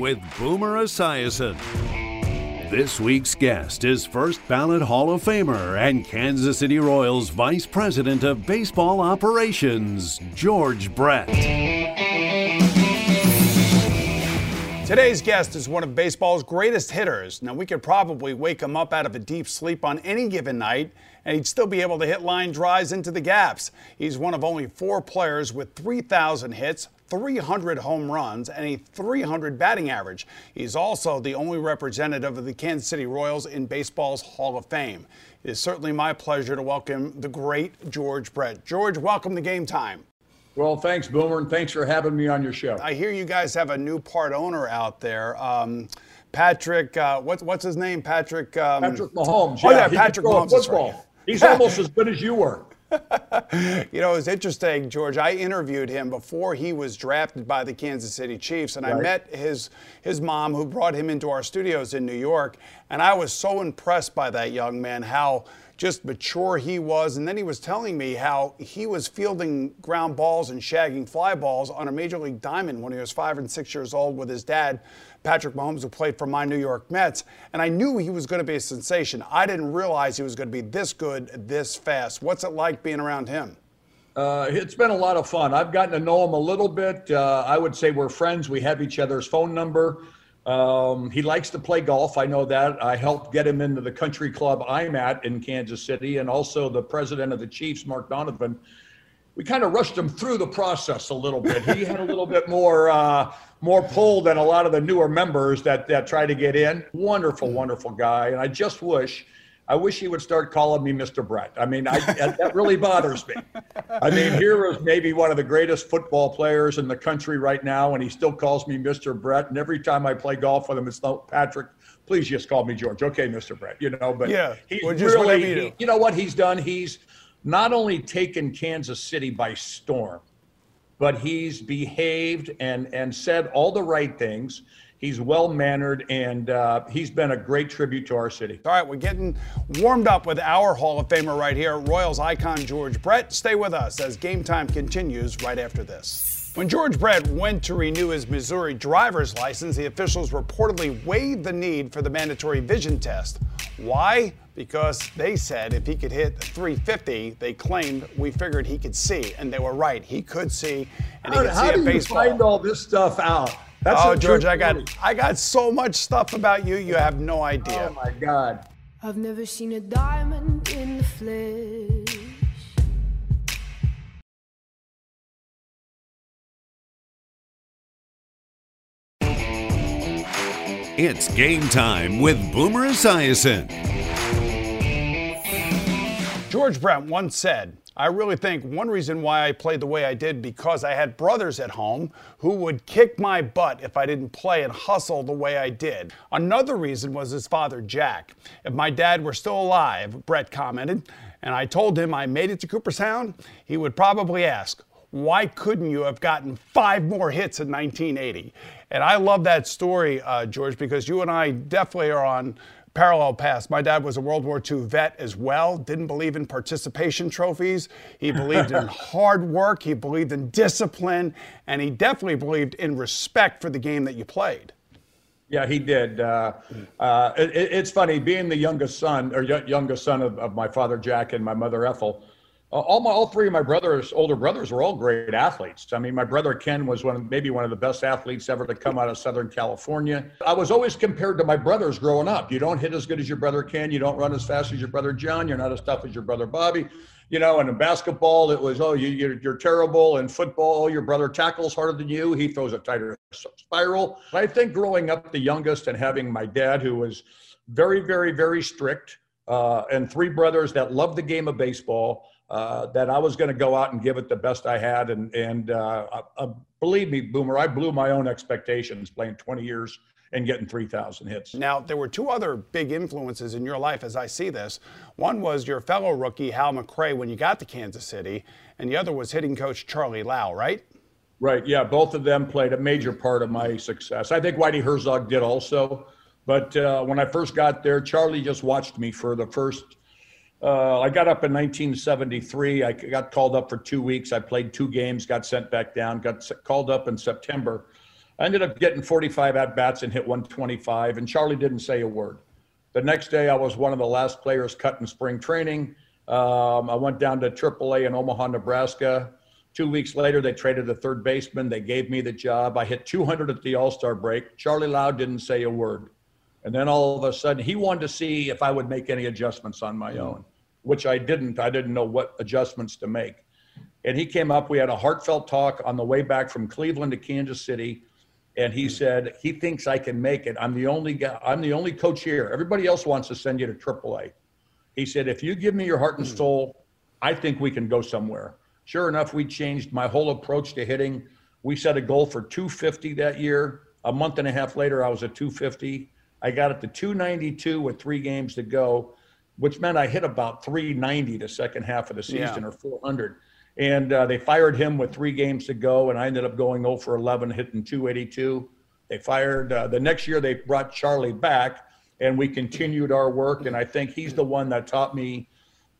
with Boomer Esiason. This week's guest is first ballot Hall of Famer and Kansas City Royals Vice President of Baseball Operations, George Brett. Today's guest is one of baseball's greatest hitters. Now, we could probably wake him up out of a deep sleep on any given night, and he'd still be able to hit line drives into the gaps. He's one of only four players with 3,000 hits, 300 home runs, and a 300 batting average. He's also the only representative of the Kansas City Royals in baseball's Hall of Fame. It is certainly my pleasure to welcome the great George Brett. George, welcome to Game Time. Well, thanks, Boomer, and thanks for having me on your show. I hear you guys have a new part owner out there. Um, Patrick, uh, what, what's his name? Patrick. Um, Patrick Mahomes. Oh, yeah, Patrick Mahomes. Football. Right. He's almost as good as you were. you know, it was interesting, George. I interviewed him before he was drafted by the Kansas City Chiefs, and right. I met his his mom, who brought him into our studios in New York, and I was so impressed by that young man, how just mature he was. And then he was telling me how he was fielding ground balls and shagging fly balls on a major league diamond when he was five and six years old with his dad, Patrick Mahomes, who played for my New York Mets. And I knew he was going to be a sensation. I didn't realize he was going to be this good, this fast. What's it like being around him? Uh, it's been a lot of fun. I've gotten to know him a little bit. Uh, I would say we're friends. We have each other's phone number. Um, he likes to play golf. I know that. I helped get him into the country club I'm at in Kansas City, and also the president of the Chiefs, Mark Donovan. We kind of rushed him through the process a little bit. He had a little bit more uh, more pull than a lot of the newer members that that try to get in. Wonderful, wonderful guy, and I just wish I wish he would start calling me Mr. Brett. I mean, I, that really bothers me. I mean, here is maybe one of the greatest football players in the country right now, and he still calls me Mr. Brett. And every time I play golf with him, it's no Patrick. Please just call me George. Okay, Mr. Brett. You know, but yeah, he's really, you, he, you know what he's done? He's not only taken Kansas City by storm, but he's behaved and and said all the right things. He's well mannered, and uh, he's been a great tribute to our city. All right, we're getting warmed up with our Hall of Famer right here, Royals icon George Brett. Stay with us as game time continues right after this. When George Brett went to renew his Missouri driver's license, the officials reportedly waived the need for the mandatory vision test. Why? Because they said if he could hit 350, they claimed we figured he could see, and they were right. He could see, and how, he could how see do a baseball. you find all this stuff out? That's oh, George, I got I got so much stuff about you. You have no idea. Oh my God. I've never seen a diamond in the flesh. It's game time with Boomer Esiason. George Brett once said, I really think one reason why I played the way I did because I had brothers at home who would kick my butt if I didn't play and hustle the way I did. Another reason was his father, Jack. If my dad were still alive, Brett commented, and I told him I made it to Cooperstown, he would probably ask, why couldn't you have gotten five more hits in 1980? And I love that story, uh, George, because you and I definitely are on parallel paths. My dad was a World War II vet as well, didn't believe in participation trophies. He believed in hard work, he believed in discipline, and he definitely believed in respect for the game that you played. Yeah, he did. Uh, uh, it, it's funny being the youngest son or youngest son of, of, my father Jack and my mother Ethel. All my all three of my brothers, older brothers, were all great athletes. I mean, my brother Ken was one of maybe one of the best athletes ever to come out of Southern California. I was always compared to my brothers growing up. You don't hit as good as your brother Ken. You don't run as fast as your brother John. You're not as tough as your brother Bobby. You know, and in basketball, it was oh you you're, you're terrible. In football, your brother tackles harder than you. He throws a tighter spiral. I think growing up the youngest and having my dad who was very very very strict. Uh, and three brothers that loved the game of baseball uh, that I was going to go out and give it the best I had. And, and uh, uh, believe me, Boomer, I blew my own expectations playing 20 years and getting 3,000 hits. Now, there were two other big influences in your life as I see this. One was your fellow rookie, Hal McRae, when you got to Kansas City, and the other was hitting coach Charlie Lau, right? Right, yeah. Both of them played a major part of my success. I think Whitey Herzog did also. But uh, when I first got there, Charlie just watched me for the first uh, I got up in 1973. I got called up for two weeks. I played two games, got sent back down, got called up in September. I ended up getting 45 at bats and hit 125, and Charlie didn't say a word. The next day, I was one of the last players cut in spring training. Um, I went down to AAA in Omaha, Nebraska. Two weeks later, they traded the third baseman. They gave me the job. I hit 200 at the All Star break. Charlie Lau didn't say a word. And then all of a sudden, he wanted to see if I would make any adjustments on my own which I didn't. I didn't know what adjustments to make. And he came up, we had a heartfelt talk on the way back from Cleveland to Kansas City. And he said, he thinks I can make it. I'm the only guy, I'm the only coach here. Everybody else wants to send you to AAA. He said, if you give me your heart and hmm. soul, I think we can go somewhere. Sure enough, we changed my whole approach to hitting. We set a goal for 250 that year. A month and a half later, I was at 250. I got it to 292 with three games to go which meant I hit about 390 the second half of the season yeah. or 400. And uh, they fired him with three games to go, and I ended up going 0 for 11, hitting 282. They fired uh, the next year. They brought Charlie back, and we continued our work. And I think he's the one that taught me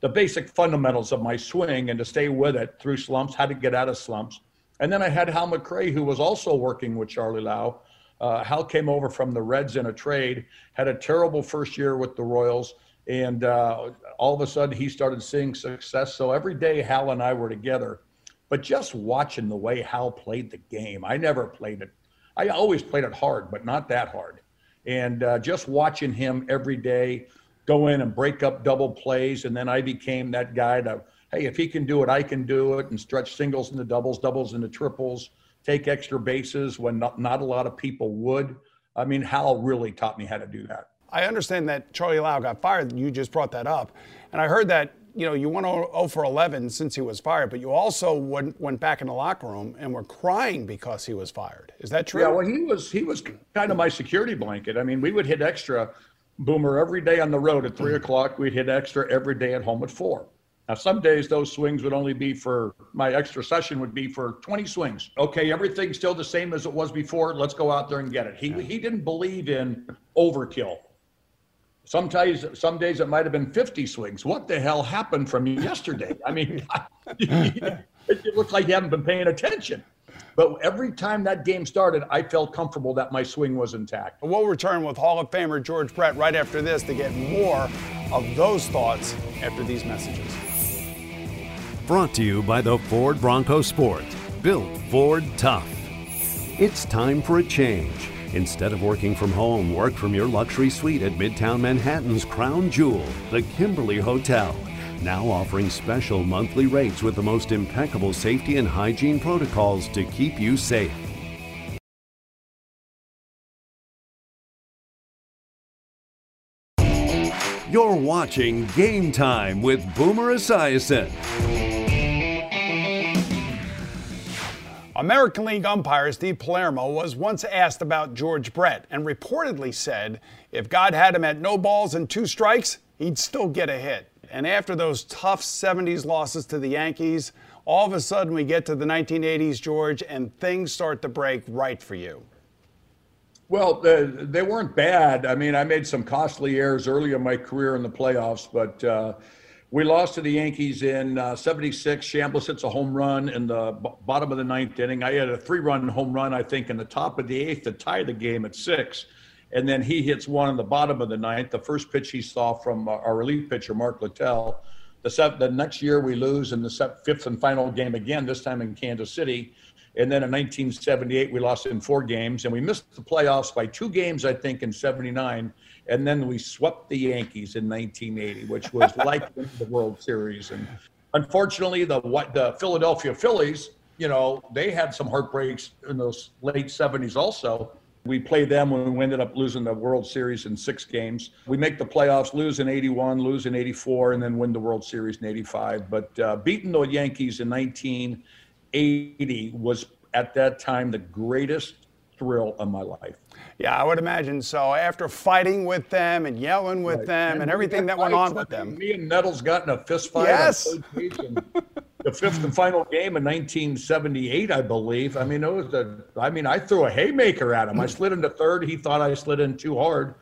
the basic fundamentals of my swing and to stay with it through slumps, how to get out of slumps. And then I had Hal McRae, who was also working with Charlie Lau. Uh, Hal came over from the Reds in a trade, had a terrible first year with the Royals and uh, all of a sudden he started seeing success. So every day Hal and I were together, but just watching the way Hal played the game, I never played it. I always played it hard, but not that hard. And uh, just watching him every day go in and break up double plays, and then I became that guy to, hey, if he can do it, I can do it, and stretch singles into doubles, doubles into triples, take extra bases when not, not a lot of people would. I mean, Hal really taught me how to do that. I understand that Charlie Lau got fired. You just brought that up. And I heard that, you know, you went 0 for 11 since he was fired, but you also went, went back in the locker room and were crying because he was fired. Is that true? Yeah, well, he was, he was kind of my security blanket. I mean, we would hit extra boomer every day on the road at 3 o'clock. We'd hit extra every day at home at 4. Now, some days those swings would only be for my extra session would be for 20 swings. Okay, everything's still the same as it was before. Let's go out there and get it. He, he didn't believe in overkill. Sometimes, some days it might have been 50 swings. What the hell happened from yesterday? I mean, it looks like you haven't been paying attention. But every time that game started, I felt comfortable that my swing was intact. We'll return with Hall of Famer George Brett right after this to get more of those thoughts after these messages. Brought to you by the Ford Bronco Sport, built Ford tough. It's time for a change. Instead of working from home, work from your luxury suite at Midtown Manhattan's crown jewel, the Kimberly Hotel. Now offering special monthly rates with the most impeccable safety and hygiene protocols to keep you safe. You're watching Game Time with Boomer Esiason. American League umpire Steve Palermo was once asked about George Brett and reportedly said if God had him at no balls and two strikes, he'd still get a hit. And after those tough 70s losses to the Yankees, all of a sudden we get to the 1980s, George, and things start to break right for you. Well, they weren't bad. I mean, I made some costly errors early in my career in the playoffs, but uh, we lost to the Yankees in uh, 76. Chambliss hits a home run in the b- bottom of the ninth inning. I had a three run home run, I think, in the top of the eighth to tie the game at six. And then he hits one in the bottom of the ninth, the first pitch he saw from uh, our relief pitcher, Mark Littell. The, seven, the next year we lose in the fifth and final game again, this time in Kansas City. And then in 1978, we lost in four games, and we missed the playoffs by two games, I think, in 79. And then we swept the Yankees in 1980, which was like the World Series. And unfortunately, the the Philadelphia Phillies, you know, they had some heartbreaks in those late 70s also. We played them when we ended up losing the World Series in six games. We make the playoffs, lose in 81, lose in 84, and then win the World Series in 85. But uh, beating the Yankees in 1980 was at that time the greatest thrill of my life. Yeah, I would imagine so. After fighting with them and yelling with right. them and, and everything that went on with them. Me and Nettles got in a fist fight. Yes. the fifth and final game in 1978, I believe. I mean, it was a, I mean, I threw a haymaker at him. I slid into third. He thought I slid in too hard.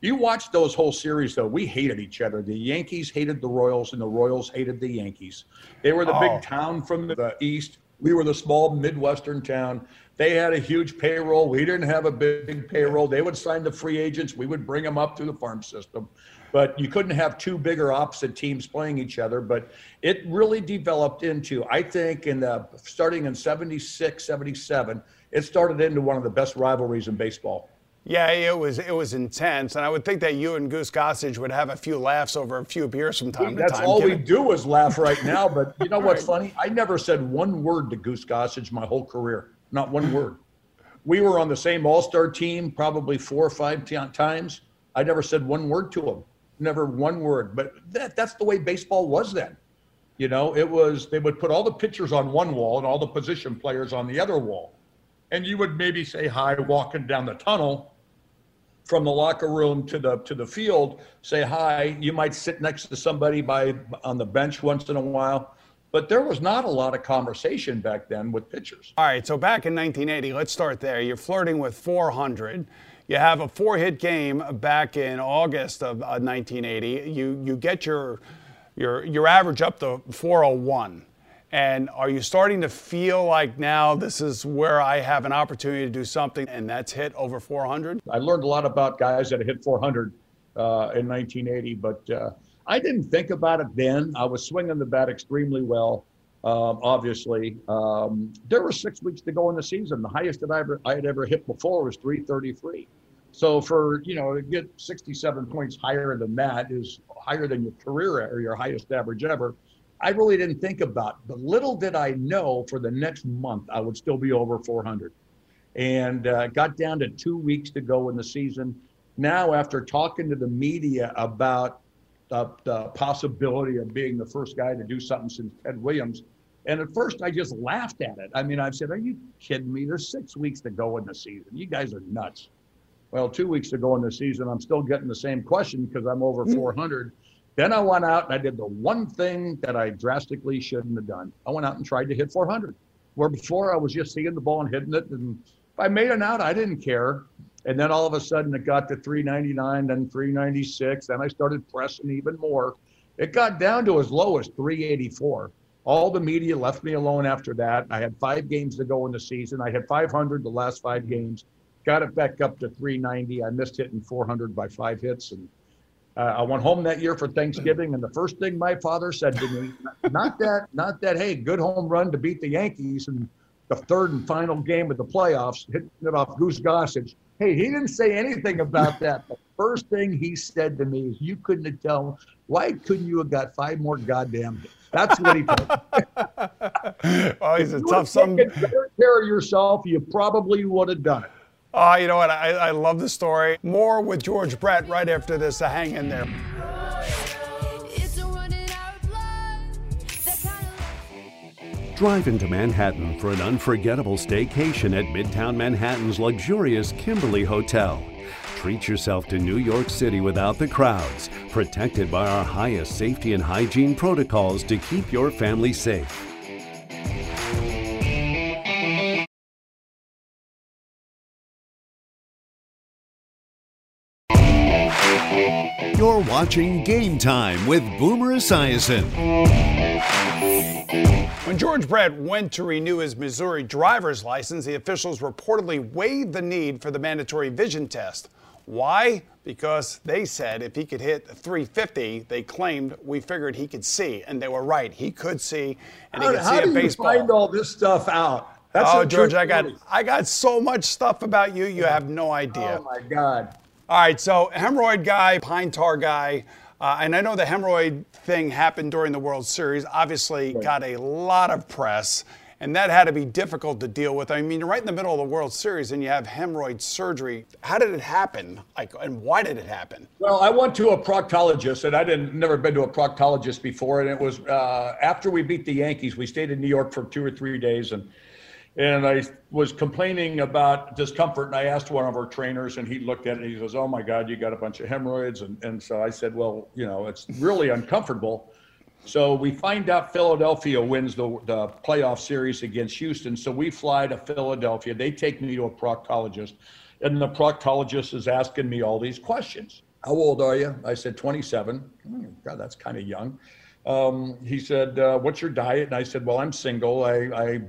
You watch those whole series, though. We hated each other. The Yankees hated the Royals, and the Royals hated the Yankees. They were the oh. big town from the East. We were the small Midwestern town. They had a huge payroll. We didn't have a big payroll. They would sign the free agents. We would bring them up through the farm system. But you couldn't have two bigger opposite teams playing each other. But it really developed into, I think, in the starting in 76, 77, it started into one of the best rivalries in baseball. Yeah, it was it was intense, and I would think that you and Goose Gossage would have a few laughs over a few beers from time That's to time. That's all we do is laugh right now. But you know what's right. funny? I never said one word to Goose Gossage my whole career not one word. We were on the same All Star team probably four or five t- times. I never said one word to him, never one word. But that, that's the way baseball was then. You know, it was they would put all the pitchers on one wall and all the position players on the other wall. And you would maybe say hi walking down the tunnel from the locker room to the to the field, say hi. You might sit next to somebody by on the bench once in a while but there was not a lot of conversation back then with pitchers. All right, so back in 1980, let's start there. You're flirting with 400. You have a four-hit game back in August of uh, 1980. You you get your your your average up to 401. And are you starting to feel like now this is where I have an opportunity to do something, and that's hit over 400? I learned a lot about guys that hit 400 uh, in 1980, but uh, I didn't think about it then. I was swinging the bat extremely well. Um, obviously, um, there were six weeks to go in the season. The highest that I ever I had ever hit before was 333. So for you know to get 67 points higher than that is higher than your career or your highest average ever. I really didn't think about. But little did I know, for the next month I would still be over 400, and uh, got down to two weeks to go in the season. Now, after talking to the media about the, the possibility of being the first guy to do something since Ted Williams. And at first, I just laughed at it. I mean, I said, Are you kidding me? There's six weeks to go in the season. You guys are nuts. Well, two weeks to go in the season, I'm still getting the same question because I'm over mm. 400. Then I went out and I did the one thing that I drastically shouldn't have done. I went out and tried to hit 400, where before I was just seeing the ball and hitting it. And if I made an out, I didn't care. And then all of a sudden it got to 399, then 396. Then I started pressing even more. It got down to as low as 384. All the media left me alone after that. I had five games to go in the season. I had 500 the last five games. Got it back up to 390. I missed hitting 400 by five hits. And uh, I went home that year for Thanksgiving. And the first thing my father said to me, not that, not that, hey, good home run to beat the Yankees in the third and final game of the playoffs, hitting it off Goose Gossage. Hey, he didn't say anything about that. The first thing he said to me is, "You couldn't have told. Why couldn't you have got five more goddamn?" That's what he told me. oh, he's a tough son. Better care of yourself. You probably would have done it. Oh, you know what? I, I love the story. More with George Brett right after this. So hang in there. Drive into Manhattan for an unforgettable staycation at Midtown Manhattan's luxurious Kimberly Hotel. Treat yourself to New York City without the crowds, protected by our highest safety and hygiene protocols to keep your family safe. Watching Game Time with Boomer Esiason. When George Brett went to renew his Missouri driver's license, the officials reportedly waived the need for the mandatory vision test. Why? Because they said if he could hit 350, they claimed we figured he could see, and they were right. He could see, and he How, could how see do a you baseball. find all this stuff out? That's oh, George, I got. I got so much stuff about you. You have no idea. Oh my God. All right, so hemorrhoid guy, pine tar guy, uh, and I know the hemorrhoid thing happened during the World Series. Obviously, got a lot of press, and that had to be difficult to deal with. I mean, you're right in the middle of the World Series, and you have hemorrhoid surgery. How did it happen? Like, and why did it happen? Well, I went to a proctologist, and I didn't never been to a proctologist before. And it was uh, after we beat the Yankees. We stayed in New York for two or three days, and and I was complaining about discomfort. And I asked one of our trainers, and he looked at it. and He goes, "Oh my God, you got a bunch of hemorrhoids." And and so I said, "Well, you know, it's really uncomfortable." So we find out Philadelphia wins the, the playoff series against Houston. So we fly to Philadelphia. They take me to a proctologist, and the proctologist is asking me all these questions. How old are you? I said 27. Hmm, God, that's kind of young. Um, he said, uh, "What's your diet?" And I said, "Well, I'm single. I, I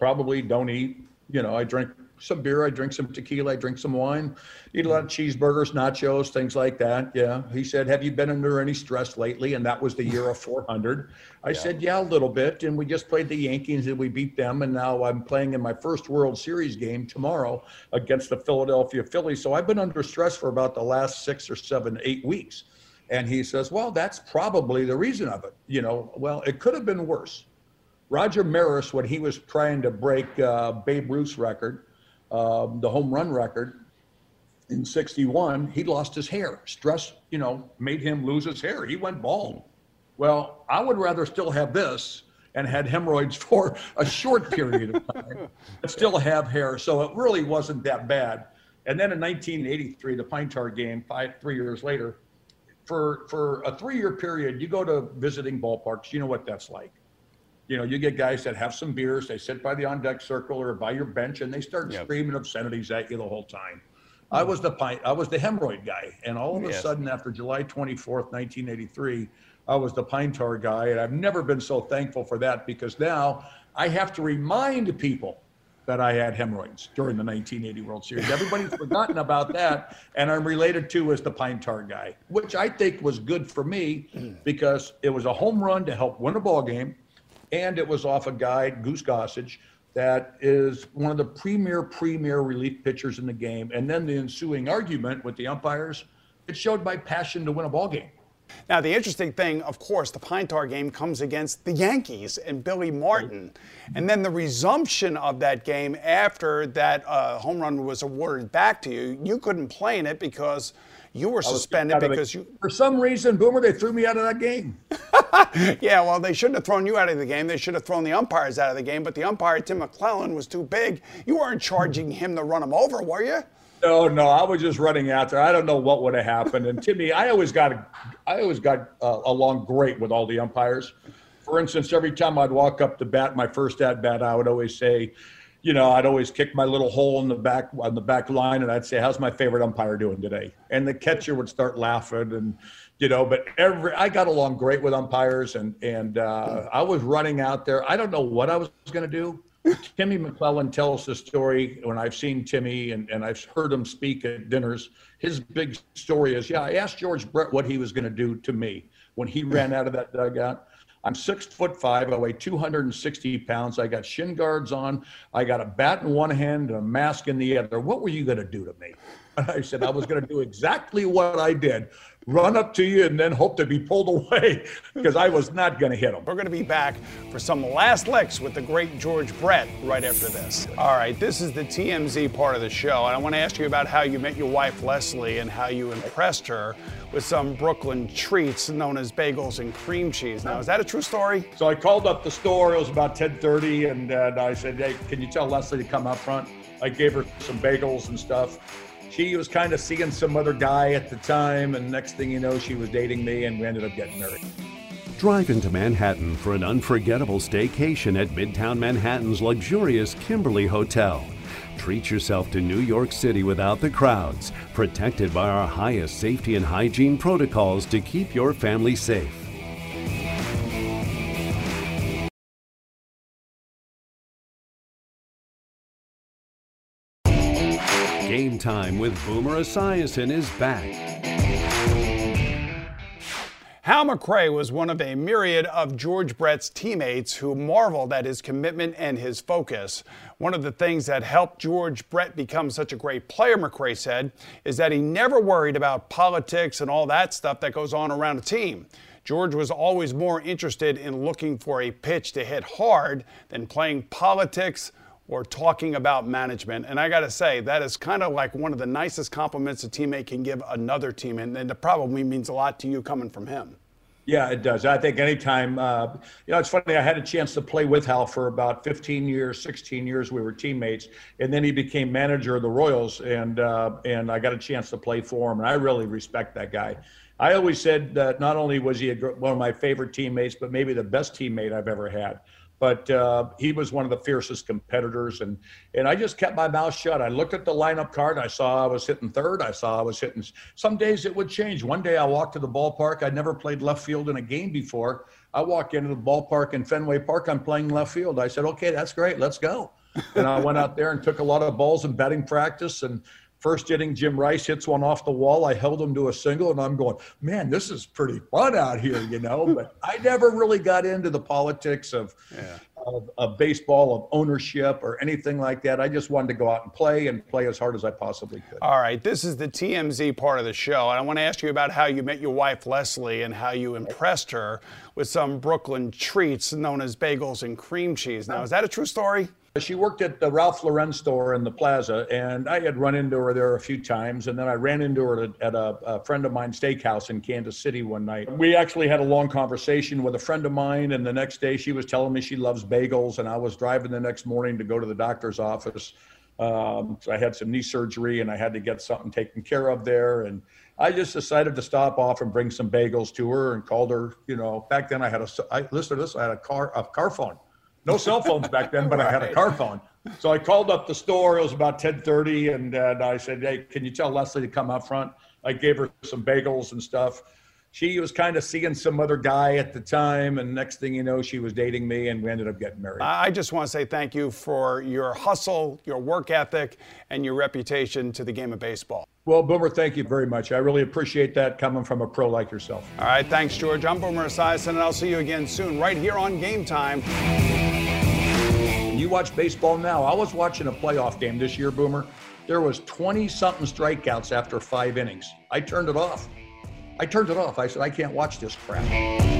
probably don't eat. You know, I drink some beer, I drink some tequila, I drink some wine, eat a lot of cheeseburgers, nachos, things like that. Yeah." He said, "Have you been under any stress lately?" And that was the year of 400. I said, "Yeah, a little bit." And we just played the Yankees and we beat them. And now I'm playing in my first World Series game tomorrow against the Philadelphia Phillies. So I've been under stress for about the last six or seven, eight weeks. And he says, Well, that's probably the reason of it. You know, well, it could have been worse. Roger Maris, when he was trying to break uh, Babe Ruth's record, um, the home run record in 61, he lost his hair. Stress, you know, made him lose his hair. He went bald. Well, I would rather still have this and had hemorrhoids for a short period of time, but still have hair. So it really wasn't that bad. And then in 1983, the Pine Tar game, five, three years later, for for a three year period, you go to visiting ballparks, you know what that's like. You know, you get guys that have some beers, they sit by the on deck circle or by your bench, and they start Yep. screaming obscenities at you the whole time. I was the pine, I was the hemorrhoid guy, and all of a Yes. sudden, after July 24th, 1983, I was the pine tar guy, and I've never been so thankful for that because now I have to remind people that I had hemorrhoids during the 1980 World Series. Everybody's forgotten about that, and I'm related to as the pine tar guy, which I think was good for me mm. because it was a home run to help win a ball game, and it was off a guy, Goose Gossage, that is one of the premier, premier relief pitchers in the game. And then the ensuing argument with the umpires, it showed my passion to win a ball game. Now, the interesting thing, of course, the Pine Tar game comes against the Yankees and Billy Martin. And then the resumption of that game after that uh, home run was awarded back to you, you couldn't play in it because you were suspended Out of the- because you. for some reason, Boomer, they threw me out of that game. Yeah, well, they shouldn't have thrown you out of the game. They should have thrown the umpires out of the game. But the umpire, Tim McClelland, was too big. You weren't charging him to run him over, were you? No, no, I was just running out there. I don't know what would have happened. And Timmy, I always got, I always got uh, along great with all the umpires. For instance, every time I'd walk up to bat, my first at bat, I would always say, you know, I'd always kick my little hole in the back on the back line, and I'd say, "How's my favorite umpire doing today?" And the catcher would start laughing, and you know, but every I got along great with umpires, and and uh, I was running out there. I don't know what I was going to do. Timmy McClelland tells the story when I've seen Timmy and, and I've heard him speak at dinners. His big story is, yeah, I asked George Brett what he was going to do to me when he ran out of that dugout. I'm six foot five. I weigh 260 pounds. I got shin guards on. I got a bat in one hand and a mask in the other. What were you going to do to me? And I said, I was going to do exactly what I did run up to you and then hope to be pulled away because I was not going to hit him. We're going to be back for some last licks with the great George Brett right after this. All right, this is the TMZ part of the show, and I want to ask you about how you met your wife Leslie and how you impressed her with some Brooklyn treats known as bagels and cream cheese. Now, is that a true story? So I called up the store. It was about 10:30, and uh, I said, "Hey, can you tell Leslie to come up front?" I gave her some bagels and stuff. She was kind of seeing some other guy at the time, and next thing you know, she was dating me, and we ended up getting married. Drive into Manhattan for an unforgettable staycation at Midtown Manhattan's luxurious Kimberly Hotel. Treat yourself to New York City without the crowds, protected by our highest safety and hygiene protocols to keep your family safe. Game Time with Boomer Esiason is back. Hal McRae was one of a myriad of George Brett's teammates who marveled at his commitment and his focus. One of the things that helped George Brett become such a great player, McRae said, is that he never worried about politics and all that stuff that goes on around a team. George was always more interested in looking for a pitch to hit hard than playing politics or talking about management. And I got to say, that is kind of like one of the nicest compliments a teammate can give another teammate. And, it probably means a lot to you coming from him. Yeah, it does. I think anytime, uh, you know, it's funny. I had a chance to play with Hal for about 15 years, 16 years. We were teammates, and then he became manager of the Royals, and uh, and I got a chance to play for him, and I really respect that guy. I always said that not only was he a, one of my favorite teammates, but maybe the best teammate I've ever had but uh, he was one of the fiercest competitors and and I just kept my mouth shut. I looked at the lineup card. I saw I was hitting third. I saw I was hitting. Some days it would change. One day I walked to the ballpark. I'd never played left field in a game before. I walk into the ballpark in Fenway Park. I'm playing left field. I said, "Okay, that's great. Let's go." and I went out there and took a lot of balls in batting practice and First inning, Jim Rice hits one off the wall. I held him to a single, and I'm going, man, this is pretty fun out here, you know. But I never really got into the politics of, yeah. of, of, baseball, of ownership, or anything like that. I just wanted to go out and play and play as hard as I possibly could. All right, this is the TMZ part of the show. And I want to ask you about how you met your wife, Leslie, and how you impressed her with some Brooklyn treats known as bagels and cream cheese. Now, is that a true story? She worked at the Ralph Lauren store in the plaza, and I had run into her there a few times. And then I ran into her at, a, a, friend of mine's steakhouse in Kansas City one night. We actually had a long conversation with a friend of mine, and the next day she was telling me she loves bagels. And I was driving the next morning to go to the doctor's office. Um, so I had some knee surgery, and I had to get something taken care of there. And I just decided to stop off and bring some bagels to her, and called her. You know, back then I had a I, listen to this. I had a car a car phone no cell phones back then, but right. I had a car phone. So I called up the store. It was about 10:30, and, and I said, "Hey, can you tell Leslie to come up front?" I gave her some bagels and stuff. She was kind of seeing some other guy at the time, and next thing you know, she was dating me, and we ended up getting married. I just want to say thank you for your hustle, your work ethic, and your reputation to the game of baseball. Well, Boomer, thank you very much. I really appreciate that coming from a pro like yourself. All right, thanks, George. I'm Boomer Esiason, and I'll see you again soon, right here on Game Time you watch baseball now, I was watching a playoff game this year, Boomer. There was 20 something strikeouts after five innings. I turned it off. I turned it off. I said, I can't watch this crap.